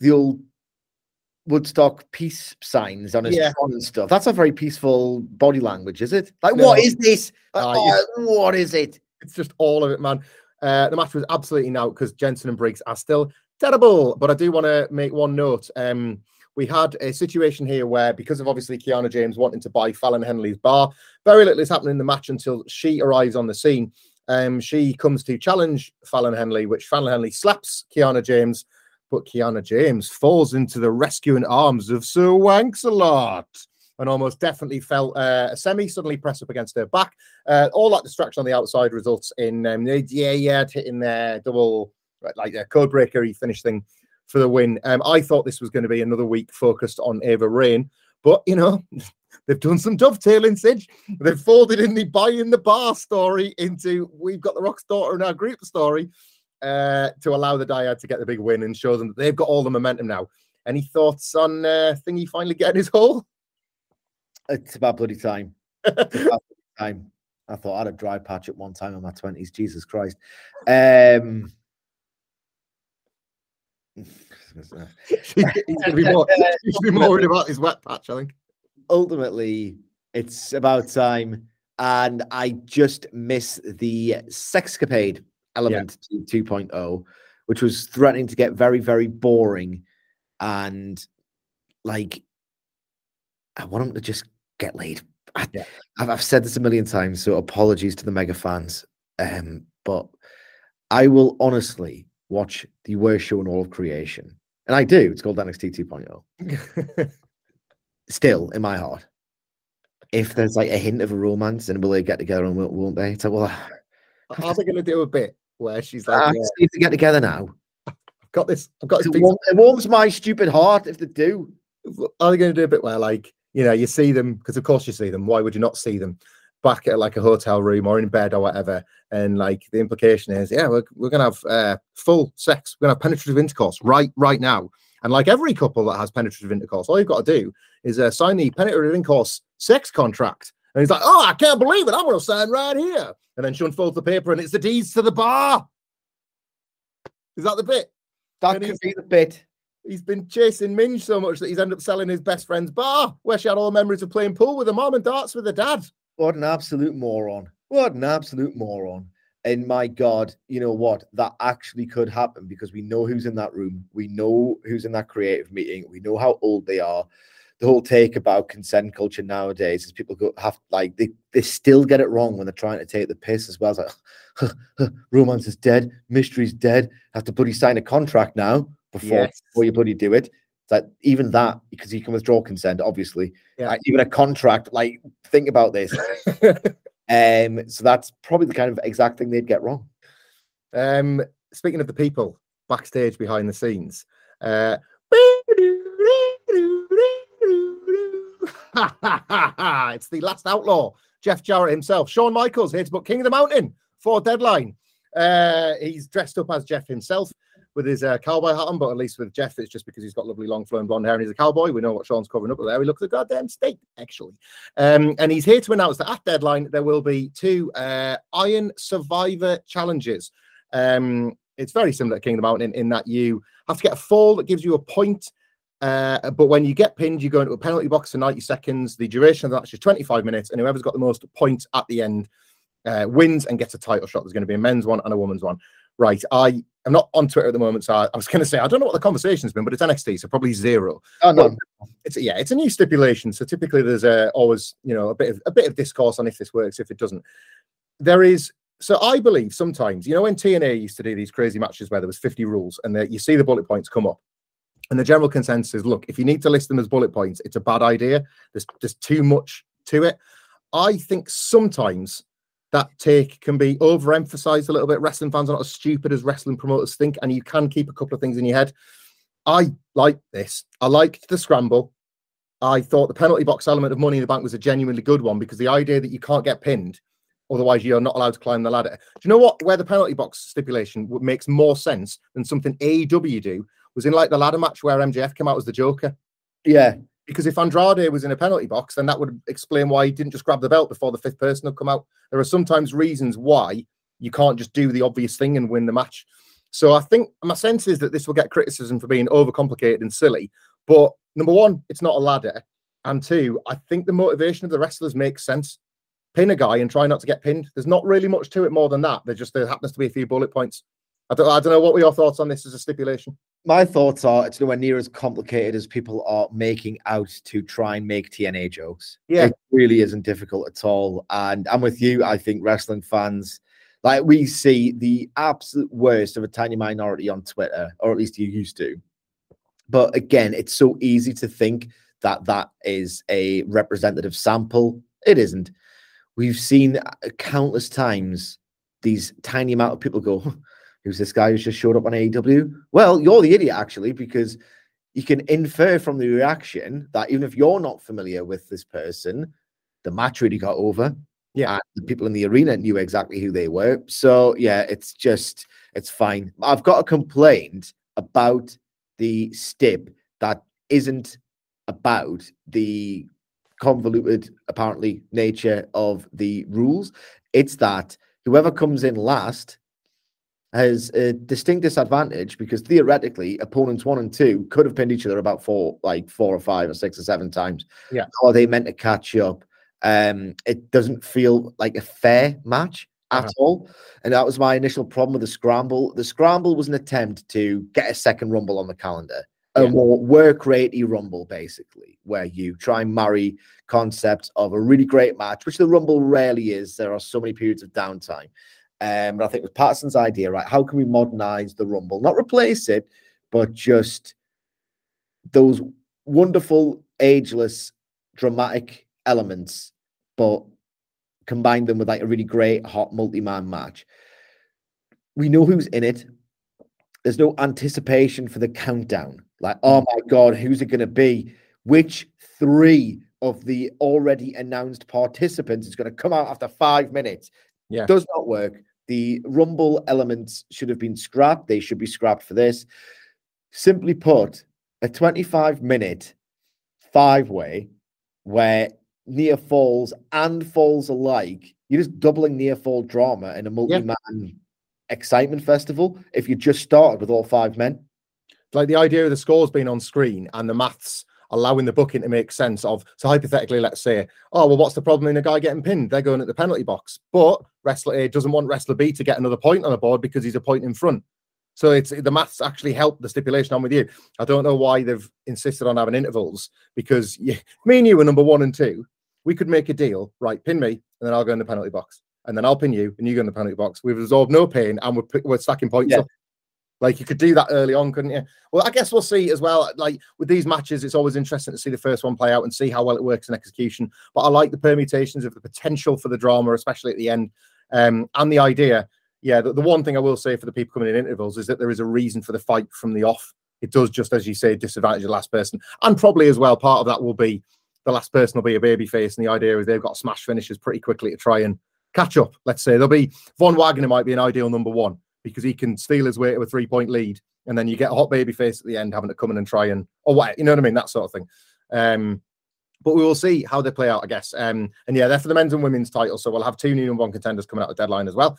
the old Woodstock peace signs on his Yeah. and stuff? That's a very peaceful body language, is it? Like, No. what is this? Like, Ah, oh, what is it? it's just all of it, man. Uh, the match was absolutely now because Jensen and Briggs are still terrible. But I do want to make one note. Um, we had a situation here where, because of obviously Kiana James wanting to buy Fallon Henley's bar, very little is happening in the match until she arrives on the scene. Um, she comes to challenge Fallon Henley, which Fallon Henley slaps Kiana James, but Kiana James falls into the rescuing arms of Sir Wanks-a-lot and almost definitely felt uh, a semi suddenly press up against her back. Uh, all that distraction on the outside results in um, yeah, yeah, hitting their double like a code breaker finish thing for the win. Um, I thought this was going to be another week focused on Ava Raine, but you know. They've done some dovetailing, Sidge. They've folded in the buying the bar story into we've got the Rock's daughter in our group story uh, to allow the Dyad to get the big win and show them that they've got all the momentum now. Any thoughts on uh, Thingy finally getting his hole? It's about bloody time. About bloody time. I thought I had a dry patch at one time in my twenties. Jesus Christ. Um, he's going to be more, he's gonna be more worried about his wet patch, I think. ultimately, it's about time, and I just miss the sexcapade element to 2.0, which was threatening to get very, very boring, and like I want them to just get laid. I, Yeah. I've, I've said this a million times, so apologies to the mega fans. Um, but I will honestly watch the worst show in all of creation, and I do. It's called NXT 2.0 still in my heart. If there's like a hint of a romance, then will they get together and won't, won't they? It's like, well, Are they going to do a bit where she's I like, just yeah, need to get together now. I've got this, I've got this It, warm- it warms my stupid heart if they do. are they going to do a bit where like you know you see them because of course you see them why would you not see them back at like a hotel room or in bed or whatever and like the implication is yeah we're, we're going to have uh, full sex we're going to have penetrative intercourse right right now and like every couple that has penetrative intercourse all you've got to do is uh, sign the penetrative intercourse sex contract and he's like oh i can't believe it i'm going to sign right here and then she unfolds the paper and it's the deeds to the bar is that the bit That And could be the bit. he's been chasing Minge so much that he's ended up selling his best friend's bar, where she had all the memories of playing pool with her mom and darts with her dad. What an absolute moron. What an absolute moron. And my God, you know what? That actually could happen because we know who's in that room. We know who's in that creative meeting. We know how old they are. The whole take about consent culture nowadays is people go have like they, they still get it wrong when they're trying to take the piss as well. It's like romance is dead, mystery's dead. Have to bloody sign a contract now before Yes. before you bloody do it. It's like even that because you can withdraw consent, obviously. Yeah. Like, even a contract, like think about this. Um, so that's probably the kind of exact thing they'd get wrong. um, speaking of the people backstage behind the scenes, uh, it's the last outlaw, Jeff Jarrett himself. Shawn Michaels here to book King of the Mountain for deadline. Uh, he's dressed up as Jeff himself with his uh, cowboy hat on, but at least with Jeff, it's just because he's got lovely long flowing blonde hair and he's a cowboy. We know what Shawn's covering up there. He looks a goddamn state, actually. Um, and he's here to announce that at deadline there will be two uh, Iron Survivor challenges. Um, it's very similar to King of the Mountain in, in that you have to get a fall that gives you a point. Uh, but when you get pinned, you go into a penalty box for 90 seconds. The duration of the match is 25 minutes, and whoever's got the most points at the end uh, wins and gets a title shot. There's going to be a men's one and a woman's one. Right. I I'm not on Twitter at the moment, so I, I was going to say I don't know what the conversation's been, but it's NXT, so probably zero. Oh no, it's yeah, it's a new stipulation. So typically, there's a, always you know a bit of a bit of discourse on if this works, if it doesn't. There is. So I believe sometimes, you know, when TNA used to do these crazy matches where there was 50 rules and the, you see the bullet points come up, and the general consensus is, look, if you need to list them as bullet points, it's a bad idea. There's just too much to it. I think sometimes that take can be overemphasized a little bit. Wrestling fans are not as stupid as wrestling promoters think, and you can keep a couple of things in your head. I like this. I liked the scramble. I thought the penalty box element of Money in the Bank was a genuinely good one because the idea that you can't get pinned, otherwise you're not allowed to climb the ladder. Do you know what? Where the penalty box stipulation makes more sense than something AEW do was in like the ladder match where MJF came out as the Joker. yeah, Because if Andrade was in a penalty box, then that would explain why he didn't just grab the belt before the fifth person had come out. There are sometimes reasons why you can't just do the obvious thing and win the match. So I think my sense is that this will get criticism for being overcomplicated and silly. But number one, it's not a ladder. And two, I think the motivation of the wrestlers makes sense. Pin a guy and try not to get pinned. There's not really much to it more than that. There just there happens to be a few bullet points. I don't, I don't know what were your thoughts on this as a stipulation. my thoughts are it's nowhere near as complicated as people are making out to try and make TNA jokes. Yeah. It really isn't difficult at all. And I'm with you. I think wrestling fans, like we see the absolute worst of a tiny minority on Twitter, or at least you used to. But again, it's so easy to think that that is a representative sample. It isn't. We've seen countless times these tiny amount of people go, who's this guy who's just showed up on AEW? Well, you're the idiot actually, because you can infer from the reaction that even if you're not familiar with this person, the match really got over. Yeah. And the people in the arena knew exactly who they were. So yeah, it's just it's fine. I've got a complaint about the stip that isn't about the convoluted apparently nature of the rules. It's that whoever comes in last has a distinct disadvantage because theoretically opponents one and two could have pinned each other about four, like four or five or six or seven times. Yeah. Are they meant to catch up? Um, it doesn't feel like a fair match at Uh-huh. all. And that was my initial problem with the scramble. The scramble was an attempt to get a second rumble on the calendar. A Yeah. more work ratey rumble, basically, where you try and marry concepts of a really great match, which the rumble rarely is. There are so many periods of downtime. Um, I think it was Patterson's idea, right? How can we modernize the Rumble? Not replace it, but just those wonderful, ageless, dramatic elements, but combine them with like a really great, hot multi-man match. We know who's in it. There's no anticipation for the countdown. Like, oh my God, who's it going to be? Which three of the already announced participants is going to come out after five minutes? Yeah. Does not work. The Rumble elements should have been scrapped. They should be scrapped for this. Simply put, a 25 minute five way where near falls and falls alike, you're just doubling near fall drama in a multi man excitement festival if you just started with all five men. like the idea of the scores being on screen and the maths allowing the booking to make sense of so hypothetically let's say oh well what's the problem in a guy getting pinned? They're going at the penalty box. But wrestler a doesn't want wrestler b to get another point on the board because he's a point in front. So it's the maths actually help the stipulation on with you. I don't know why they've insisted on having intervals because you, me and you were number one and two. We could make a deal right pin me and then i'll go in the penalty box and then i'll pin you and you go in the penalty box. We've absorbed no pain and we're, we're stacking points Yeah. up like you could do that early on, couldn't you? Well, I guess we'll see as well. Like with these matches, it's always interesting to see the first one play out and see how well it works in execution. But I like the permutations of the potential for the drama, especially at the end, um, and the idea. Yeah, the, the one thing I will say for the people coming in intervals is that there is a reason for the fight from the off. It does just as you say, disadvantage the last person, and probably as well part of that will be the last person will be a baby face, and the idea is they've got smash finishes pretty quickly to try and catch up. Let's say there'll be Von Wagner might be an ideal number one because he can steal his way to a three point lead. And then you get a hot baby face at the end having to come in and try and, or what, you know what I mean? That sort of thing. Um, but we will see how they play out, I guess. Um, and yeah, they're for the men's and women's title. So we'll have two new number one contenders coming out of deadline as well.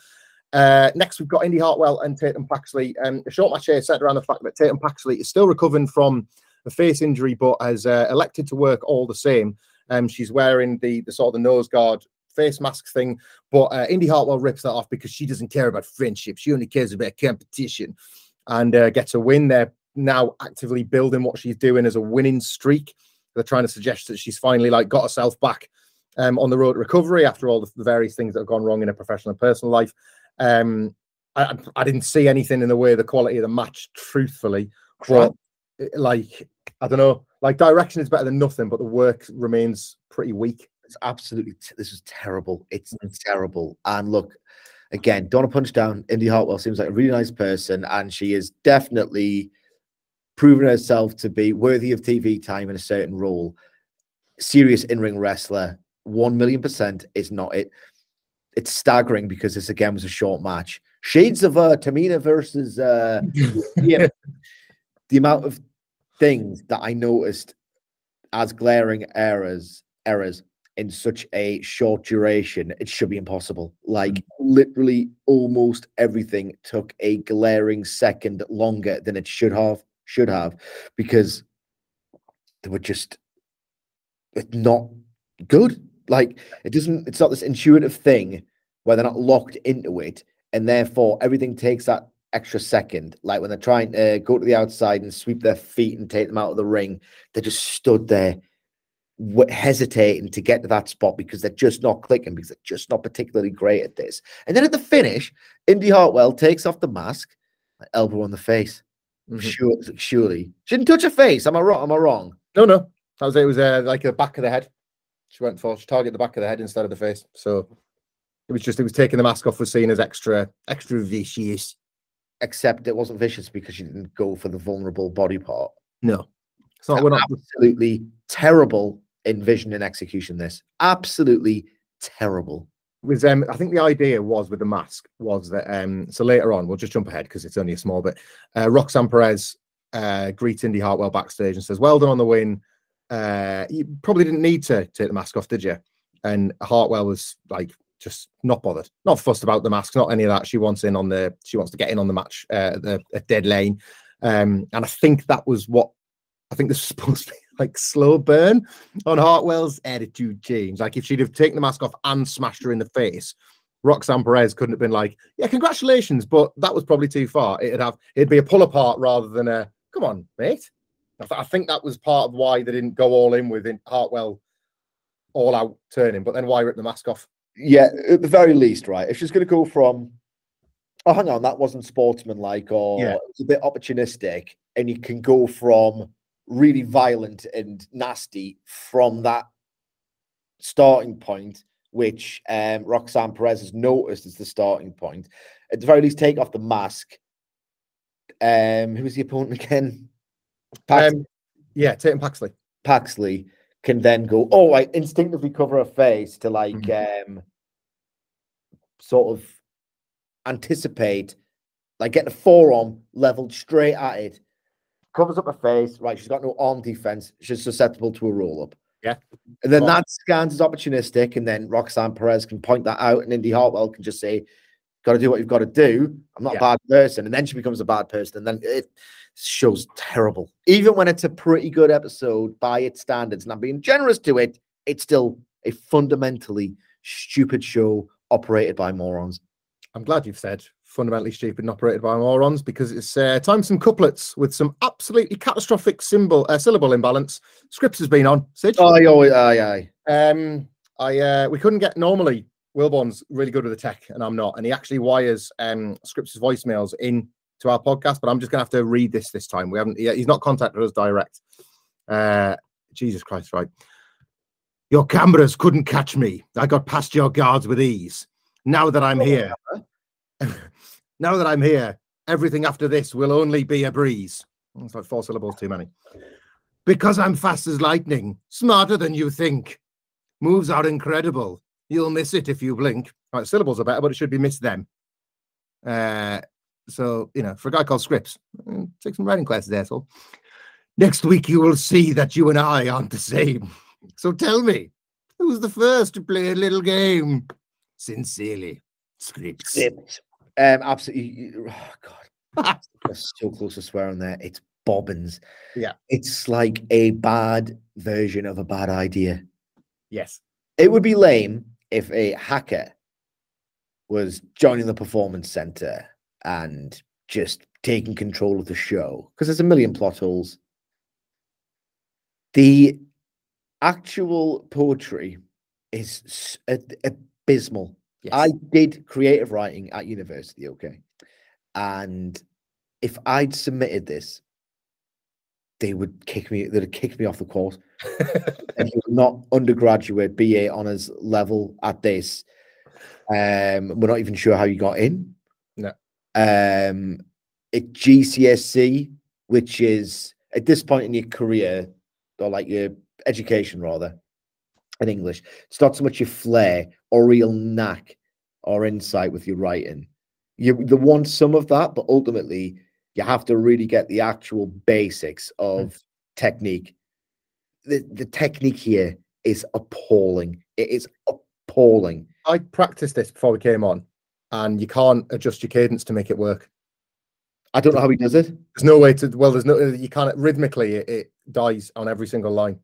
Uh, next, we've got Indy Hartwell and Tatum Paxley. Um, a short match here centered around the fact that Tatum Paxley is still recovering from a face injury, but has uh, elected to work all the same. Um, she's wearing the, the sort of the nose guard face mask thing. But uh, Indy Hartwell rips that off because she doesn't care about friendship. She only cares about competition and uh, gets a win. They're now actively building what she's doing as a winning streak. They're trying to suggest that she's finally like got herself back um, on the road to recovery after all the, the, various things that have gone wrong in her professional and personal life. Um, I, I, didn't see anything in the way of the quality of the match, truthfully. But like, I don't know, like direction is better than nothing, but the work remains pretty weak. It's absolutely this is terrible. It's mm. terrible. And look, again, don't punch down. Indy Hartwell seems like a really nice person, and she is definitely proven herself to be worthy of TV time in a certain role. Serious in-ring wrestler, one million percent is not it. It's staggering because this again was a short match. Shades of uh, Tamina versus uh, yeah, the amount of things that I noticed as glaring errors errors in such a short duration, it should be impossible. Like mm. literally almost everything took a glaring second longer than it should have, should have, because they were just not good. Like it doesn't, it's not this intuitive thing where they're not locked into it, and therefore everything takes that extra second. Like when they're trying to go to the outside and sweep their feet and take them out of the ring, they just stood there hesitating to get to that spot because they're just not clicking because they're just not particularly great at this. And then at the finish, Indy Hartwell takes off the mask, elbow on the face. Mm-hmm. Sure, surely she didn't touch her face. Am I wrong? Am I wrong? No, no. I was it. Was uh, like the back of the head. She went for she targeted the back of the head instead of the face. So it was just it was taking the mask off was seen as extra extra vicious. Except it wasn't vicious because she didn't go for the vulnerable body part. No, it's not. We're not absolutely terrible in vision and execution. This absolutely terrible. Was um, I think the idea was with the mask was that um, so later on we'll just jump ahead because it's only a small bit. Uh, Roxanne Perez uh, greets Indy Hartwell backstage and says, "Well done on the win. Uh, you probably didn't need to take the mask off, did you?" And Hartwell was like, just not bothered, not fussed about the mask, not any of that. She wants in on the, she wants to get in on the match, uh, the deadline, um, and I think that was what I think this was supposed to be like slow burn on Hartwell's attitude change. Like if she'd have taken the mask off and smashed her in the face, Roxanne Perez couldn't have been like, "Yeah, congratulations," but that was probably too far. It'd have it'd be a pull apart rather than a "Come on, mate." I, th- I think that was part of why they didn't go all in with Hartwell all out turning, but then why rip the mask off? Yeah, at the very least, right? If she's going to go from, oh, hang on, that wasn't sportsmanlike or yeah. it's a bit opportunistic, and you can go from really violent and nasty from that starting point, which um, Roxanne Perez has noticed as the starting point. At the very least, take off the mask. Um, who was the opponent again? Um, yeah, Tatum Paxley. Paxley can then go, oh, I instinctively cover her face to like mm-hmm. um sort of anticipate, like get the forearm leveled straight at it covers up her face. Right, she's got no arm defense. She's susceptible to a roll up. Yeah. And then that scans as opportunistic, and then Roxanne Perez can point that out, and Indy Hartwell can just say, "Got to do what you've got to do." I'm not yeah. a bad person, and then she becomes a bad person, and then it shows terrible. Even when it's a pretty good episode by its standards, and I'm being generous to it, it's still a fundamentally stupid show operated by morons. I'm glad you've said fundamentally stupid and operated by morons because it's uh, time some couplets with some absolutely catastrophic symbol uh, syllable imbalance. Scrypts has been on. Sid? Oh, aye, aye. Um, I uh, we couldn't get normally. Wilborn's really good with the tech, and I'm not. And he actually wires um, Scrypts' voicemails in to our podcast, but I'm just gonna have to read this this time. We haven't. He's not contacted us direct. Uh, Jesus Christ, right? Your cameras couldn't catch me. I got past your guards with ease. Now that I'm here, now that I'm here, everything after this will only be a breeze. It's like four syllables too many. Because I'm fast as lightning, smarter than you think. Moves are incredible. You'll miss it if you blink. Right, syllables are better, but it should be miss them. Uh, so, you know, for a guy called Scrypts, mm, take some writing classes, asshole. Next week, you will see that you and I aren't the same. So tell me, who's the first to play a little game? Sincerely, Scrypts. Scrypts. Um, absolutely. Oh God, so close to swearing there. It's bobbins. Yeah, it's like a bad version of a bad idea. Yes, it would be lame if a hacker was joining the performance center and just taking control of the show because there's a million plot holes. The actual poetry is abysmal. Yes. I did creative writing at university, okay, and if I'd submitted this, they would kick me. They'd have kicked me off the course. and you're not undergraduate BA honors level at this. Um, we're not even sure how you got in. No. Um, at GCSE, which is at this point in your career or like your education rather, in English, it's not so much your flair or real knack or insight with your writing. You they want some of that, but ultimately you have to really get the actual basics of technique. The the technique here is appalling. It is appalling. I practiced this before we came on, and you can't adjust your cadence to make it work. I don't know how he does it. There's no way to. Well, there's no. You can't rhythmically. It, it dies on every single line.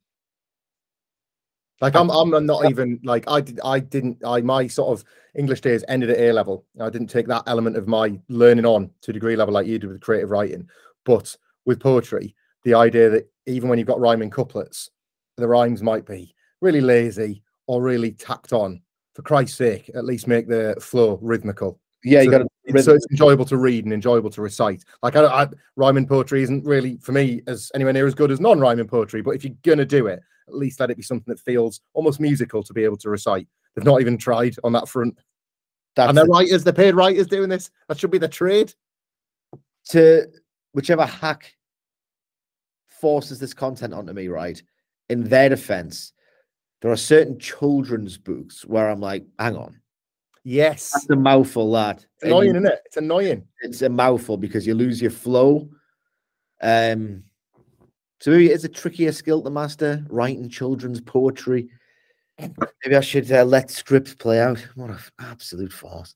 Like I'm, I'm not even like I did. I didn't. I my sort of English days ended at A level. I didn't take that element of my learning on to degree level like you did with creative writing. But with poetry, the idea that even when you've got rhyming couplets, the rhymes might be really lazy or really tacked on. For Christ's sake, at least make the flow rhythmical. Yeah, you So got it's- so it's enjoyable to read and enjoyable to recite. Like I, I, rhyming poetry isn't really for me as anywhere near as good as non-rhyming poetry. But if you're gonna do it, at least let it be something that feels almost musical to be able to recite. They've not even tried on that front. That's and they're the- writers, they're paid writers doing this. That should be the trade. to whichever hack forces this content onto me, right? In their defense, there are certain children's books where I'm like, hang on, Yes, that's a mouthful, lad. it's annoying, you- isn't it? It's annoying. it's a mouthful because you lose your flow. Um, so maybe it's a trickier skill to master, writing children's poetry. Maybe I should uh, let Scrypts play out. What an absolute farce.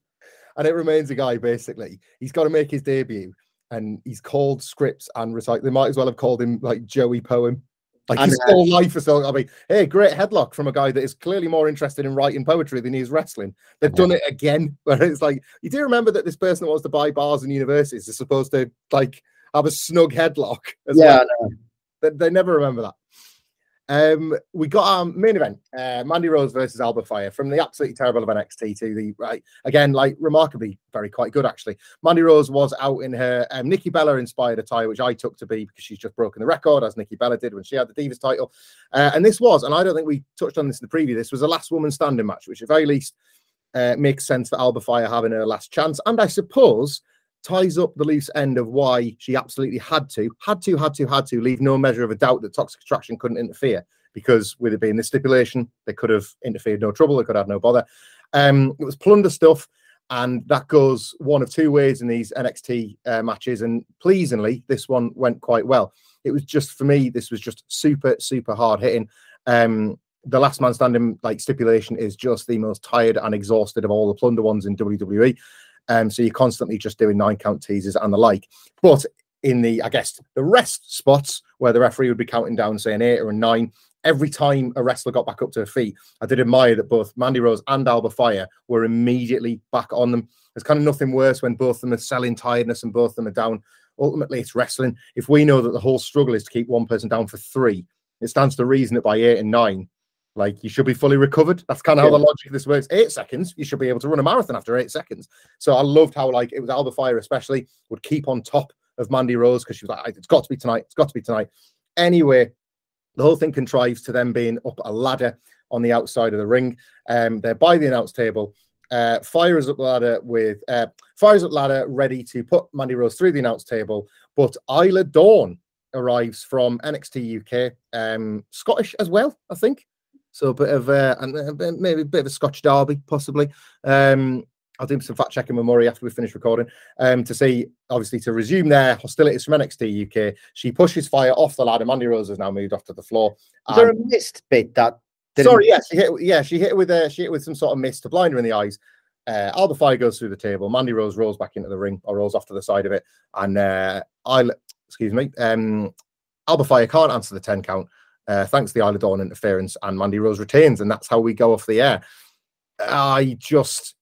And it remains a guy basically. He's got to make his debut, and he's called Scrypts and recite. They might as well have called him like Joey Poem. Like And, his uh, whole life is still. I mean, hey, great headlock from a guy that is clearly more interested in writing poetry than he is wrestling. They've done it again. Where it's like you do remember that this person that wants to buy bars and universities is supposed to like have a snug headlock. As Yeah, well. They, they never remember that. Um, we got our main event, uh, Mandy Rose versus Alba Fire, from the absolutely terrible of NXT to the right again, like remarkably very quite good actually. Mandy Rose was out in her um, Nikki Bella inspired attire, which I took to be because she's just broken the record as Nikki Bella did when she had the Divas title. Uh, and this was, and I don't think we touched on this in the preview. This was a last woman standing match, which at very least uh, makes sense for Alba Fire having her last chance, and I suppose ties up the loose end of why she absolutely had to, had to, had to, had to leave no measure of a doubt that toxic attraction couldn't interfere because with it being this stipulation, they could have interfered no trouble, they could have no bother. Um, it was plunder stuff, and that goes one of two ways in these NXT uh, matches. And pleasingly, this one went quite well. It was just for me, this was just super, super hard hitting. Um, the last man standing like stipulation is just the most tired and exhausted of all the plunder ones in WWE. Um, so you're constantly just doing nine count teasers and the like. But in the, I guess, the rest spots where the referee would be counting down, saying eight or nine, every time a wrestler got back up to her feet, I did admire that both Mandy Rose and Alba Fire were immediately back on them. There's kind of nothing worse when both of them are selling tiredness and both of them are down. Ultimately, it's wrestling. If we know that the whole struggle is to keep one person down for three, it stands to reason that by eight and nine, like you should be fully recovered. That's kind of how the logic of this works. Eight seconds, you should be able to run a marathon after eight seconds. So I loved how like it was Alba Fire, especially would keep on top of Mandy Rose because she was like, it's got to be tonight. It's got to be tonight. Anyway, the whole thing contrives to them being up a ladder on the outside of the ring. Um, they're by the announce table. Uh, fires up the ladder with uh, fires up ladder ready to put Mandy Rose through the announce table, but Isla Dawn arrives from NXT UK, um, Scottish as well, I think. So a bit of uh, and a maybe a bit of a Scotch derby, possibly. Um, I'll do some fact checking with Murray after we finish recording um, to see, obviously, to resume their hostilities from NXT UK. She pushes fire off the ladder. Mandy Rose has now moved off to the floor. Is there a missed bit that? didn't- Sorry, yeah, she hit. Yeah, she hit with uh, she hit with some sort of mist to blind her in the eyes. Uh, Alba Fire goes through the table. Mandy Rose rolls back into the ring or rolls off to the side of it, and uh, I, excuse me, um, Alba Fire can't answer the ten count. Uh, thanks to the Isla Dawn interference, and Mandy Rose retains, and that's how we go off the air. I just,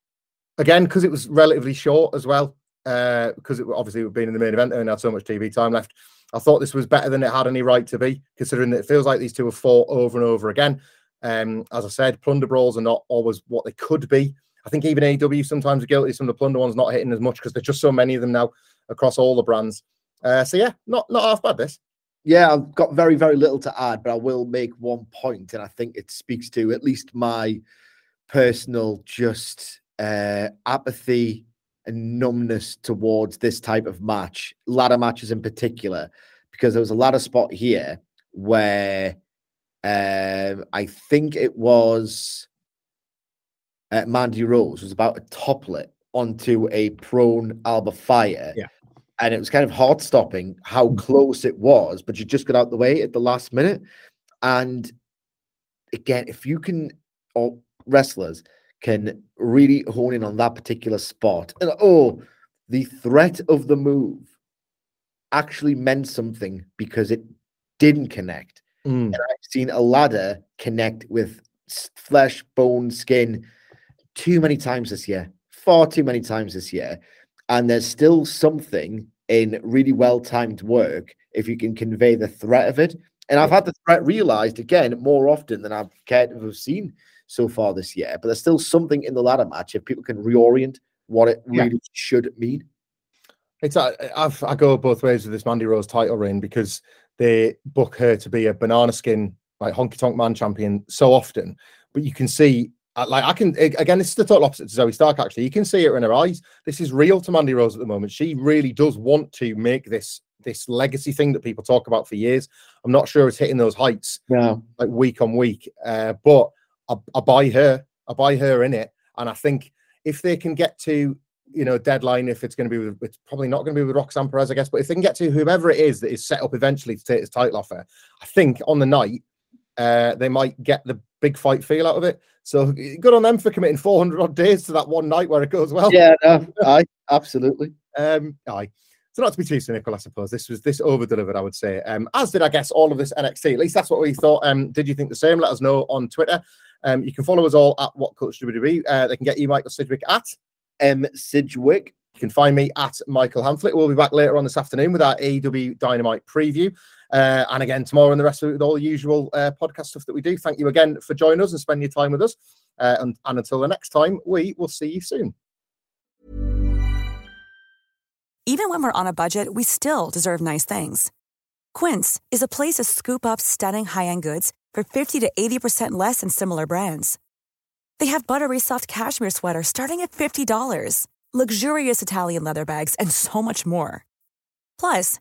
again, because it was relatively short as well, because uh, it obviously being in the main event and had so much TV time left. I thought this was better than it had any right to be, considering that it feels like these two have fought over and over again. Um, as I said, plunder brawls are not always what they could be. I think even AEW sometimes are guilty. Some of the plunder ones not hitting as much because there's just so many of them now across all the brands. Uh, so yeah, not not half bad this. Yeah, I've got very very little to add, but I will make one point, and I think it speaks to at least my personal just uh, apathy and numbness towards this type of match, ladder matches in particular, because there was a ladder spot here where um, I think it was uh, Mandy Rose was about to topple it onto a prone Alba Fire. Yeah. And it was kind of heart stopping how mm. close it was, but you just got out the way at the last minute. And again, if you can, or wrestlers can really hone in on that particular spot, and oh, the threat of the move actually meant something because it didn't connect. Mm. And I've seen a ladder connect with flesh, bone, skin too many times this year, far too many times this year. And there's still something in really well timed work if you can convey the threat of it. And I've had the threat realized again more often than I've cared to have seen so far this year. But there's still something in the ladder match if people can reorient what it really yeah. should mean. It's uh, I've, I go both ways with this Mandy Rose title reign because they book her to be a banana skin like honky tonk man champion so often, but you can see like I can again, this is the total opposite to Zoey Stark. Actually, you can see it in her eyes. This is real to Mandy Rose at the moment. She really does want to make this this legacy thing that people talk about for years. I'm not sure it's hitting those heights, yeah, like week on week. Uh, but I, I buy her. I buy her in it, and I think if they can get to you know deadline, if it's going to be with, it's probably not going to be with Roxanne Perez, I guess. But if they can get to whoever it is that is set up eventually to take his title off her, I think on the night uh, they might get the big fight feel out of it. So good on them for committing 400 odd days to that one night where it goes well. Yeah, no, aye, absolutely. Um, aye. So not to be too cynical, I suppose this was this over delivered. I would say, um, as did I guess all of this NXT. At least that's what we thought. Um, did you think the same? Let us know on Twitter. Um, you can follow us all at WhatCulture WWE. Uh, they can get you Michael Sidgwick at M Sidgwick. You can find me at Michael Hamflett. We'll be back later on this afternoon with our AEW Dynamite preview. Uh, and again, tomorrow and the rest of it with all the usual uh, podcast stuff that we do. Thank you again for joining us and spending your time with us. Uh, and, and until the next time, we will see you soon. Even when we're on a budget, we still deserve nice things. Quince is a place to scoop up stunning high end goods for 50 to 80% less than similar brands. They have buttery soft cashmere sweaters starting at $50, luxurious Italian leather bags, and so much more. Plus,